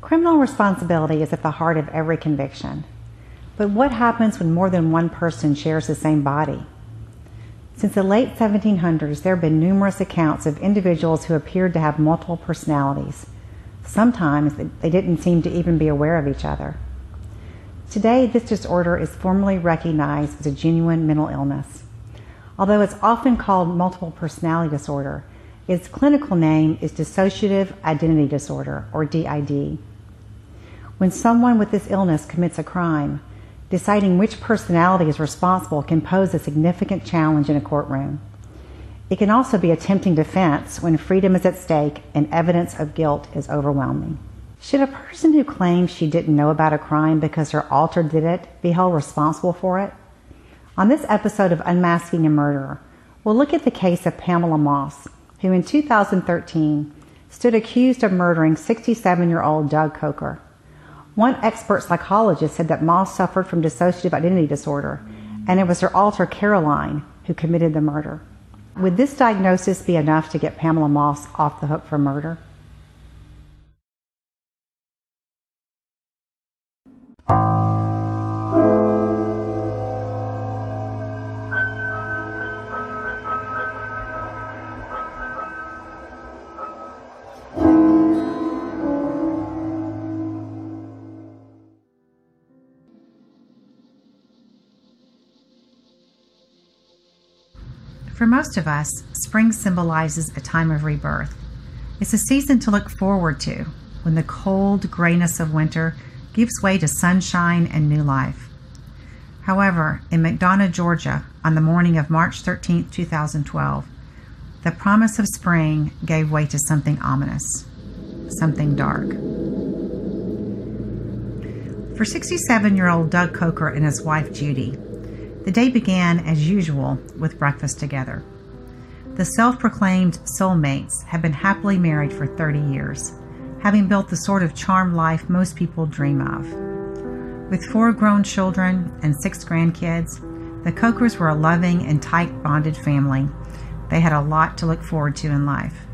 Criminal responsibility is at the heart of every conviction. But what happens when more than one person shares the same body? Since the late 1700s, there have been numerous accounts of individuals who appeared to have multiple personalities. Sometimes they didn't seem to even be aware of each other. Today, this disorder is formally recognized as a genuine mental illness. Although it's often called multiple personality disorder, its clinical name is dissociative identity disorder, or DID. When someone with this illness commits a crime, deciding which personality is responsible can pose a significant challenge in a courtroom. It can also be a tempting defense when freedom is at stake and evidence of guilt is overwhelming. Should a person who claims she didn't know about a crime because her alter did it be held responsible for it? On this episode of Unmasking a Murderer, we'll look at the case of Pamela Moss, who in 2013 stood accused of murdering 67 year old Doug Coker. One expert psychologist said that Moss suffered from dissociative identity disorder, and it was her alter Caroline who committed the murder. Would this diagnosis be enough to get Pamela Moss off the hook for murder? For most of us, spring symbolizes a time of rebirth. It's a season to look forward to when the cold grayness of winter gives way to sunshine and new life. However, in McDonough, Georgia, on the morning of March 13, 2012, the promise of spring gave way to something ominous, something dark. For 67 year old Doug Coker and his wife Judy, the day began, as usual, with breakfast together. The self proclaimed soulmates have been happily married for 30 years, having built the sort of charmed life most people dream of. With four grown children and six grandkids, the Cokers were a loving and tight bonded family. They had a lot to look forward to in life.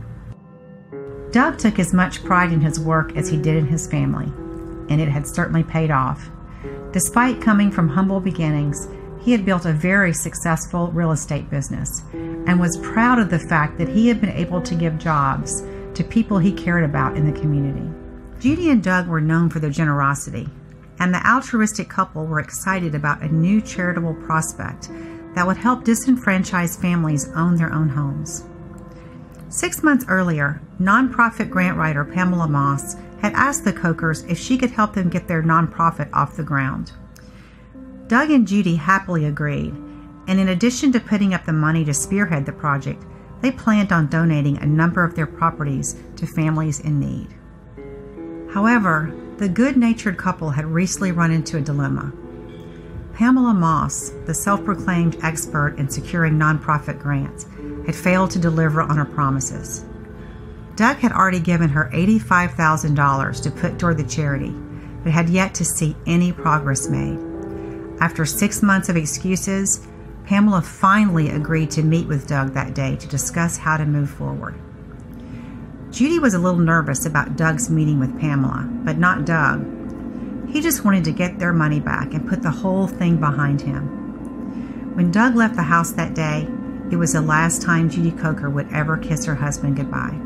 Doug took as much pride in his work as he did in his family, and it had certainly paid off. Despite coming from humble beginnings, he had built a very successful real estate business and was proud of the fact that he had been able to give jobs to people he cared about in the community. Judy and Doug were known for their generosity, and the altruistic couple were excited about a new charitable prospect that would help disenfranchised families own their own homes. Six months earlier, nonprofit grant writer Pamela Moss had asked the Cokers if she could help them get their nonprofit off the ground. Doug and Judy happily agreed, and in addition to putting up the money to spearhead the project, they planned on donating a number of their properties to families in need. However, the good natured couple had recently run into a dilemma. Pamela Moss, the self proclaimed expert in securing nonprofit grants, had failed to deliver on her promises. Doug had already given her $85,000 to put toward the charity, but had yet to see any progress made. After six months of excuses, Pamela finally agreed to meet with Doug that day to discuss how to move forward. Judy was a little nervous about Doug's meeting with Pamela, but not Doug. He just wanted to get their money back and put the whole thing behind him. When Doug left the house that day, it was the last time Judy Coker would ever kiss her husband goodbye.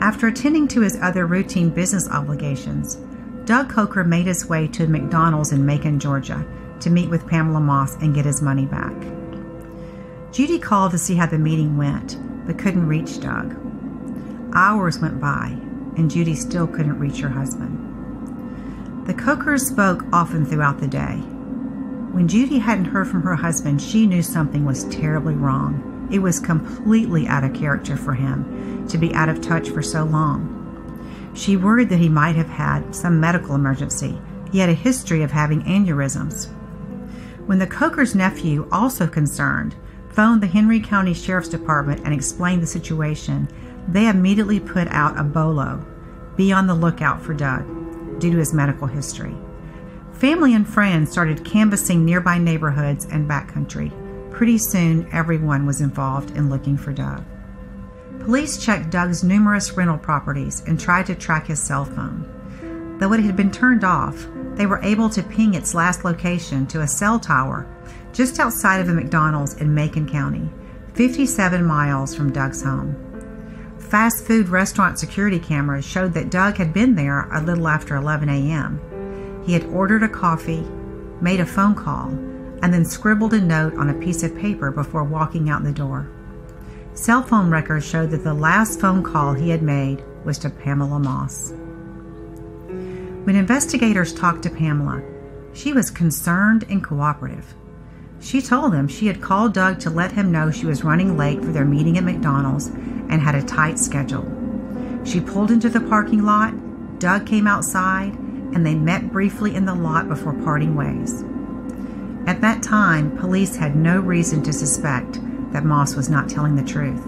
After attending to his other routine business obligations, Doug Coker made his way to McDonald's in Macon, Georgia, to meet with Pamela Moss and get his money back. Judy called to see how the meeting went, but couldn't reach Doug. Hours went by, and Judy still couldn't reach her husband. The Cokers spoke often throughout the day. When Judy hadn't heard from her husband, she knew something was terribly wrong. It was completely out of character for him to be out of touch for so long. She worried that he might have had some medical emergency. He had a history of having aneurysms. When the Coker's nephew, also concerned, phoned the Henry County Sheriff's Department and explained the situation, they immediately put out a bolo be on the lookout for Doug due to his medical history. Family and friends started canvassing nearby neighborhoods and backcountry. Pretty soon, everyone was involved in looking for Doug. Police checked Doug's numerous rental properties and tried to track his cell phone. Though it had been turned off, they were able to ping its last location to a cell tower just outside of a McDonald's in Macon County, 57 miles from Doug's home. Fast food restaurant security cameras showed that Doug had been there a little after 11 a.m. He had ordered a coffee, made a phone call, and then scribbled a note on a piece of paper before walking out the door. Cell phone records showed that the last phone call he had made was to Pamela Moss. When investigators talked to Pamela, she was concerned and cooperative. She told them she had called Doug to let him know she was running late for their meeting at McDonald's and had a tight schedule. She pulled into the parking lot, Doug came outside, and they met briefly in the lot before parting ways. At that time, police had no reason to suspect that Moss was not telling the truth.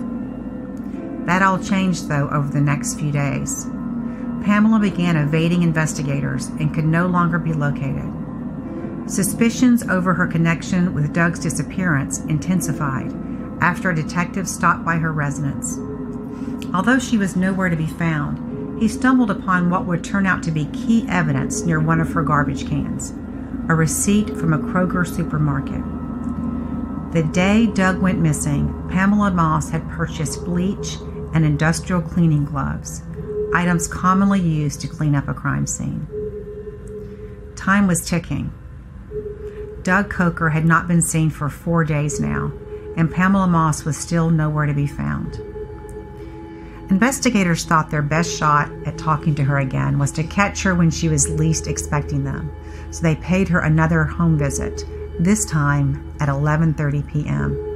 That all changed, though, over the next few days. Pamela began evading investigators and could no longer be located. Suspicions over her connection with Doug's disappearance intensified after a detective stopped by her residence. Although she was nowhere to be found, he stumbled upon what would turn out to be key evidence near one of her garbage cans a receipt from a Kroger supermarket. The day Doug went missing, Pamela Moss had purchased bleach and industrial cleaning gloves, items commonly used to clean up a crime scene. Time was ticking. Doug Coker had not been seen for four days now, and Pamela Moss was still nowhere to be found. Investigators thought their best shot at talking to her again was to catch her when she was least expecting them, so they paid her another home visit, this time at 11:30 p.m.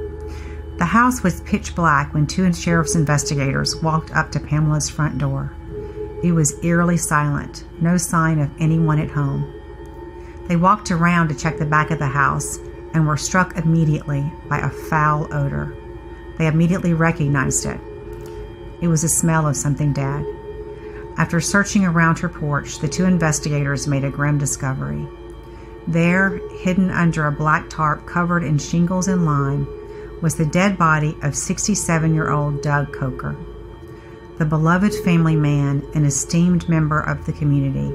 The house was pitch black when two sheriff's investigators walked up to Pamela's front door. It was eerily silent, no sign of anyone at home. They walked around to check the back of the house and were struck immediately by a foul odor. They immediately recognized it. It was the smell of something dead. After searching around her porch, the two investigators made a grim discovery. There, hidden under a black tarp covered in shingles and lime, was the dead body of 67 year old Doug Coker. The beloved family man, an esteemed member of the community,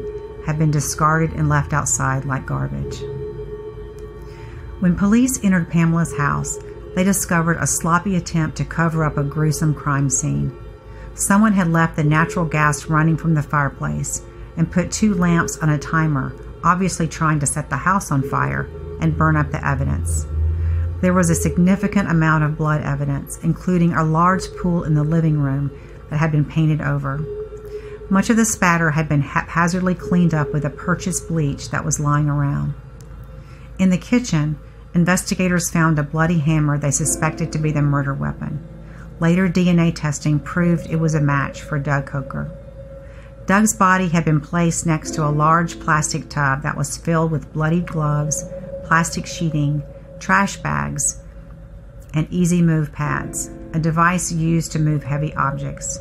had been discarded and left outside like garbage. When police entered Pamela's house, they discovered a sloppy attempt to cover up a gruesome crime scene. Someone had left the natural gas running from the fireplace and put two lamps on a timer, obviously trying to set the house on fire and burn up the evidence. There was a significant amount of blood evidence, including a large pool in the living room that had been painted over. Much of the spatter had been haphazardly cleaned up with a purchased bleach that was lying around. In the kitchen, investigators found a bloody hammer they suspected to be the murder weapon. Later DNA testing proved it was a match for Doug Coker. Doug's body had been placed next to a large plastic tub that was filled with bloodied gloves, plastic sheeting, trash bags, and easy move pads, a device used to move heavy objects.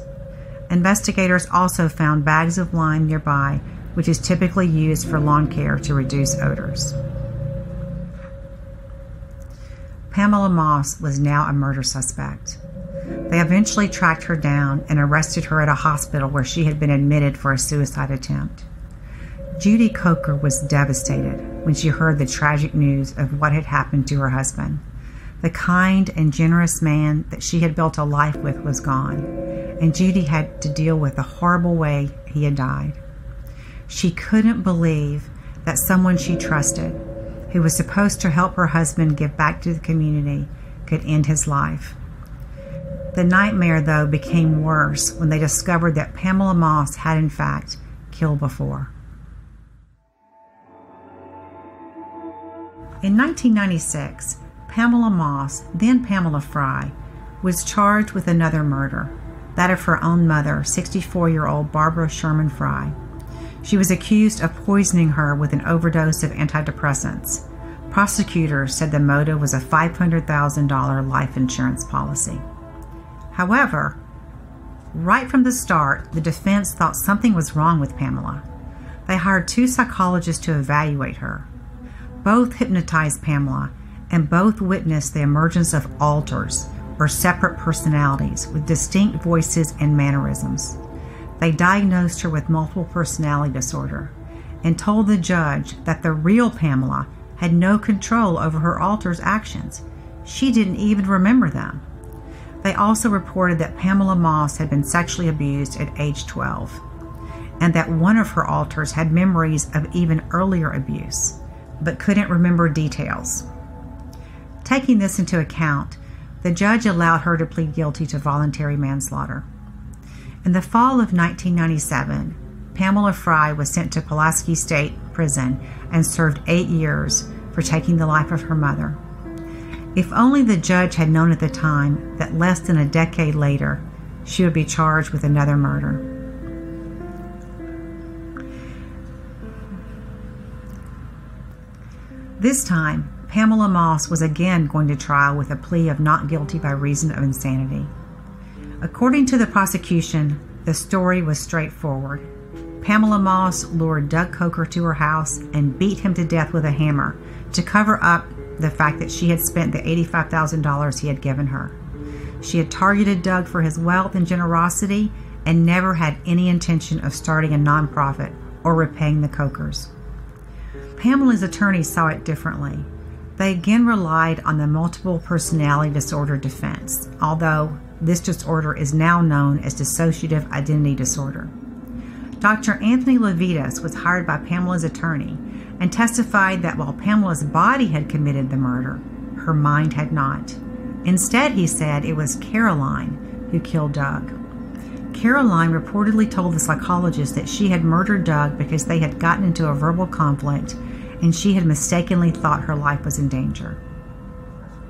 Investigators also found bags of lime nearby, which is typically used for lawn care to reduce odors. Pamela Moss was now a murder suspect. They eventually tracked her down and arrested her at a hospital where she had been admitted for a suicide attempt. Judy Coker was devastated when she heard the tragic news of what had happened to her husband. The kind and generous man that she had built a life with was gone, and Judy had to deal with the horrible way he had died. She couldn't believe that someone she trusted, who was supposed to help her husband give back to the community, could end his life. The nightmare, though, became worse when they discovered that Pamela Moss had, in fact, killed before. In 1996, Pamela Moss, then Pamela Fry, was charged with another murder that of her own mother, 64 year old Barbara Sherman Fry. She was accused of poisoning her with an overdose of antidepressants. Prosecutors said the motive was a $500,000 life insurance policy. However, right from the start, the defense thought something was wrong with Pamela. They hired two psychologists to evaluate her. Both hypnotized Pamela, and both witnessed the emergence of alters, or separate personalities with distinct voices and mannerisms. They diagnosed her with multiple personality disorder and told the judge that the real Pamela had no control over her alter's actions. She didn't even remember them. They also reported that Pamela Moss had been sexually abused at age 12 and that one of her alters had memories of even earlier abuse, but couldn't remember details. Taking this into account, the judge allowed her to plead guilty to voluntary manslaughter. In the fall of 1997, Pamela Fry was sent to Pulaski State Prison and served eight years for taking the life of her mother. If only the judge had known at the time that less than a decade later, she would be charged with another murder. This time, Pamela Moss was again going to trial with a plea of not guilty by reason of insanity. According to the prosecution, the story was straightforward. Pamela Moss lured Doug Coker to her house and beat him to death with a hammer to cover up the fact that she had spent the $85,000 he had given her. She had targeted Doug for his wealth and generosity and never had any intention of starting a nonprofit or repaying the Cokers. Pamela's attorneys saw it differently. They again relied on the multiple personality disorder defense, although this disorder is now known as dissociative identity disorder. Dr. Anthony Levitas was hired by Pamela's attorney and testified that while Pamela's body had committed the murder, her mind had not. Instead, he said it was Caroline who killed Doug. Caroline reportedly told the psychologist that she had murdered Doug because they had gotten into a verbal conflict and she had mistakenly thought her life was in danger.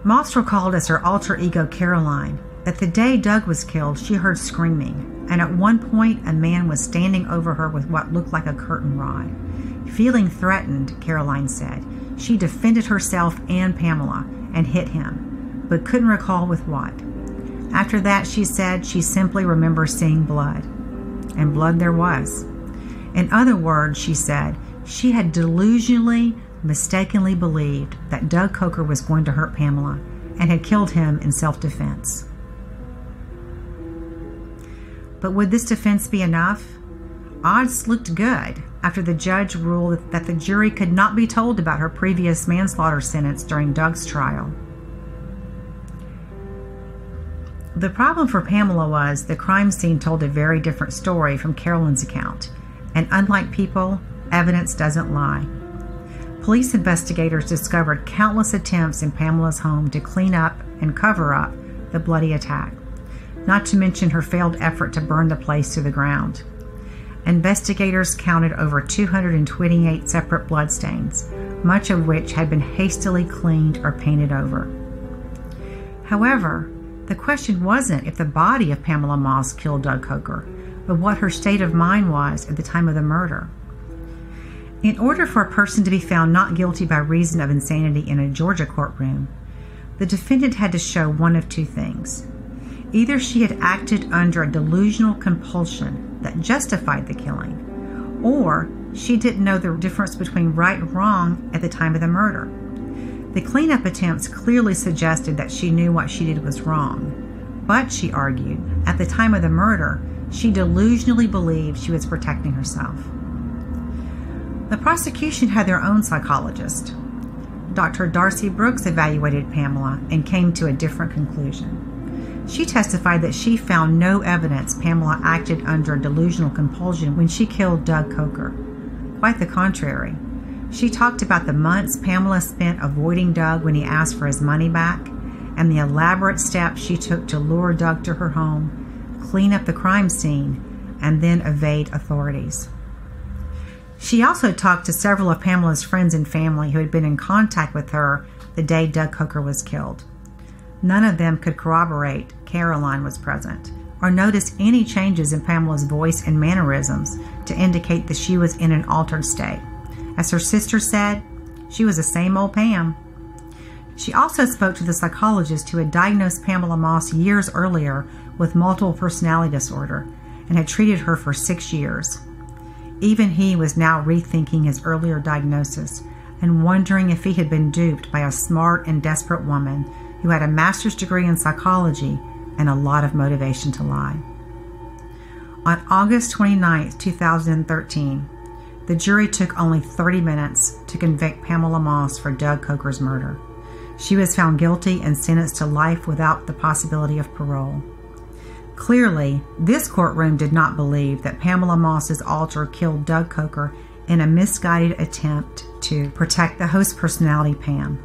Moss recalled as her alter ego Caroline that the day Doug was killed, she heard screaming, and at one point, a man was standing over her with what looked like a curtain rod. Feeling threatened, Caroline said, she defended herself and Pamela and hit him, but couldn't recall with what. After that, she said she simply remembers seeing blood. And blood there was. In other words, she said, she had delusionally, mistakenly believed that Doug Coker was going to hurt Pamela and had killed him in self defense. But would this defense be enough? Odds looked good after the judge ruled that the jury could not be told about her previous manslaughter sentence during Doug's trial. The problem for Pamela was the crime scene told a very different story from Caroline's account, and unlike people, evidence doesn't lie. Police investigators discovered countless attempts in Pamela's home to clean up and cover up the bloody attack, not to mention her failed effort to burn the place to the ground. Investigators counted over 228 separate bloodstains, much of which had been hastily cleaned or painted over. However, the question wasn't if the body of Pamela Moss killed Doug Coker, but what her state of mind was at the time of the murder. In order for a person to be found not guilty by reason of insanity in a Georgia courtroom, the defendant had to show one of two things. Either she had acted under a delusional compulsion that justified the killing, or she didn't know the difference between right and wrong at the time of the murder. The cleanup attempts clearly suggested that she knew what she did was wrong, but she argued, at the time of the murder, she delusionally believed she was protecting herself. The prosecution had their own psychologist. Dr. Darcy Brooks evaluated Pamela and came to a different conclusion. She testified that she found no evidence Pamela acted under delusional compulsion when she killed Doug Coker. Quite the contrary. She talked about the months Pamela spent avoiding Doug when he asked for his money back and the elaborate steps she took to lure Doug to her home, clean up the crime scene, and then evade authorities. She also talked to several of Pamela's friends and family who had been in contact with her the day Doug Coker was killed. None of them could corroborate Caroline was present or notice any changes in Pamela's voice and mannerisms to indicate that she was in an altered state. As her sister said, she was the same old Pam. She also spoke to the psychologist who had diagnosed Pamela Moss years earlier with multiple personality disorder and had treated her for six years. Even he was now rethinking his earlier diagnosis and wondering if he had been duped by a smart and desperate woman who had a master's degree in psychology and a lot of motivation to lie. On August 29, 2013, the jury took only 30 minutes to convict Pamela Moss for Doug Coker's murder. She was found guilty and sentenced to life without the possibility of parole. Clearly, this courtroom did not believe that Pamela Moss's alter killed Doug Coker in a misguided attempt to protect the host personality, Pam.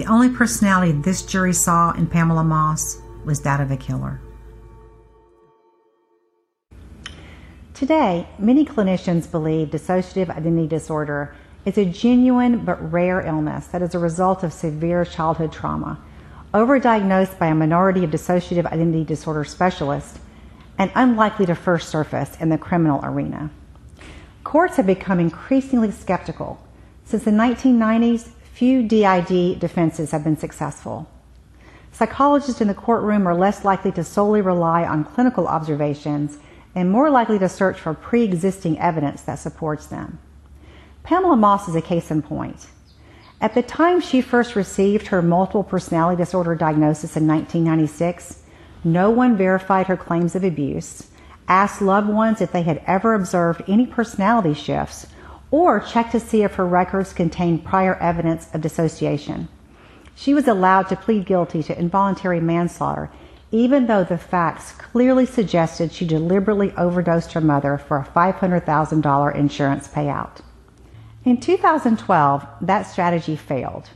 The only personality this jury saw in Pamela Moss was that of a killer. Today, many clinicians believe dissociative identity disorder is a genuine but rare illness that is a result of severe childhood trauma, overdiagnosed by a minority of dissociative identity disorder specialists, and unlikely to first surface in the criminal arena. Courts have become increasingly skeptical. Since the 1990s, few DID defenses have been successful. Psychologists in the courtroom are less likely to solely rely on clinical observations and more likely to search for pre existing evidence that supports them. Pamela Moss is a case in point. At the time she first received her multiple personality disorder diagnosis in 1996, no one verified her claims of abuse, asked loved ones if they had ever observed any personality shifts, or check to see if her records contained prior evidence of dissociation. She was allowed to plead guilty to involuntary manslaughter, even though the facts clearly suggested she deliberately overdosed her mother for a $500,000 insurance payout. In 2012, that strategy failed.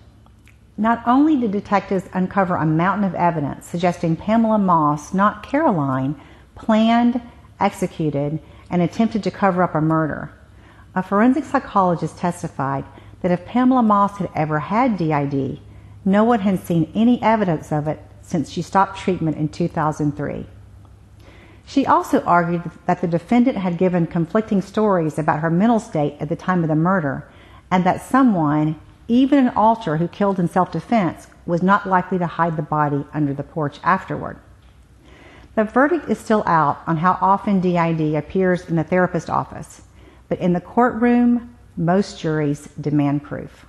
Not only did detectives uncover a mountain of evidence suggesting Pamela Moss, not Caroline, planned executed, and attempted to cover up a murder. A forensic psychologist testified that if Pamela Moss had ever had DID, no one had seen any evidence of it since she stopped treatment in 2003. She also argued that the defendant had given conflicting stories about her mental state at the time of the murder, and that someone, even an alter who killed in self defense, was not likely to hide the body under the porch afterward. The verdict is still out on how often DID appears in the therapist office, but in the courtroom, most juries demand proof.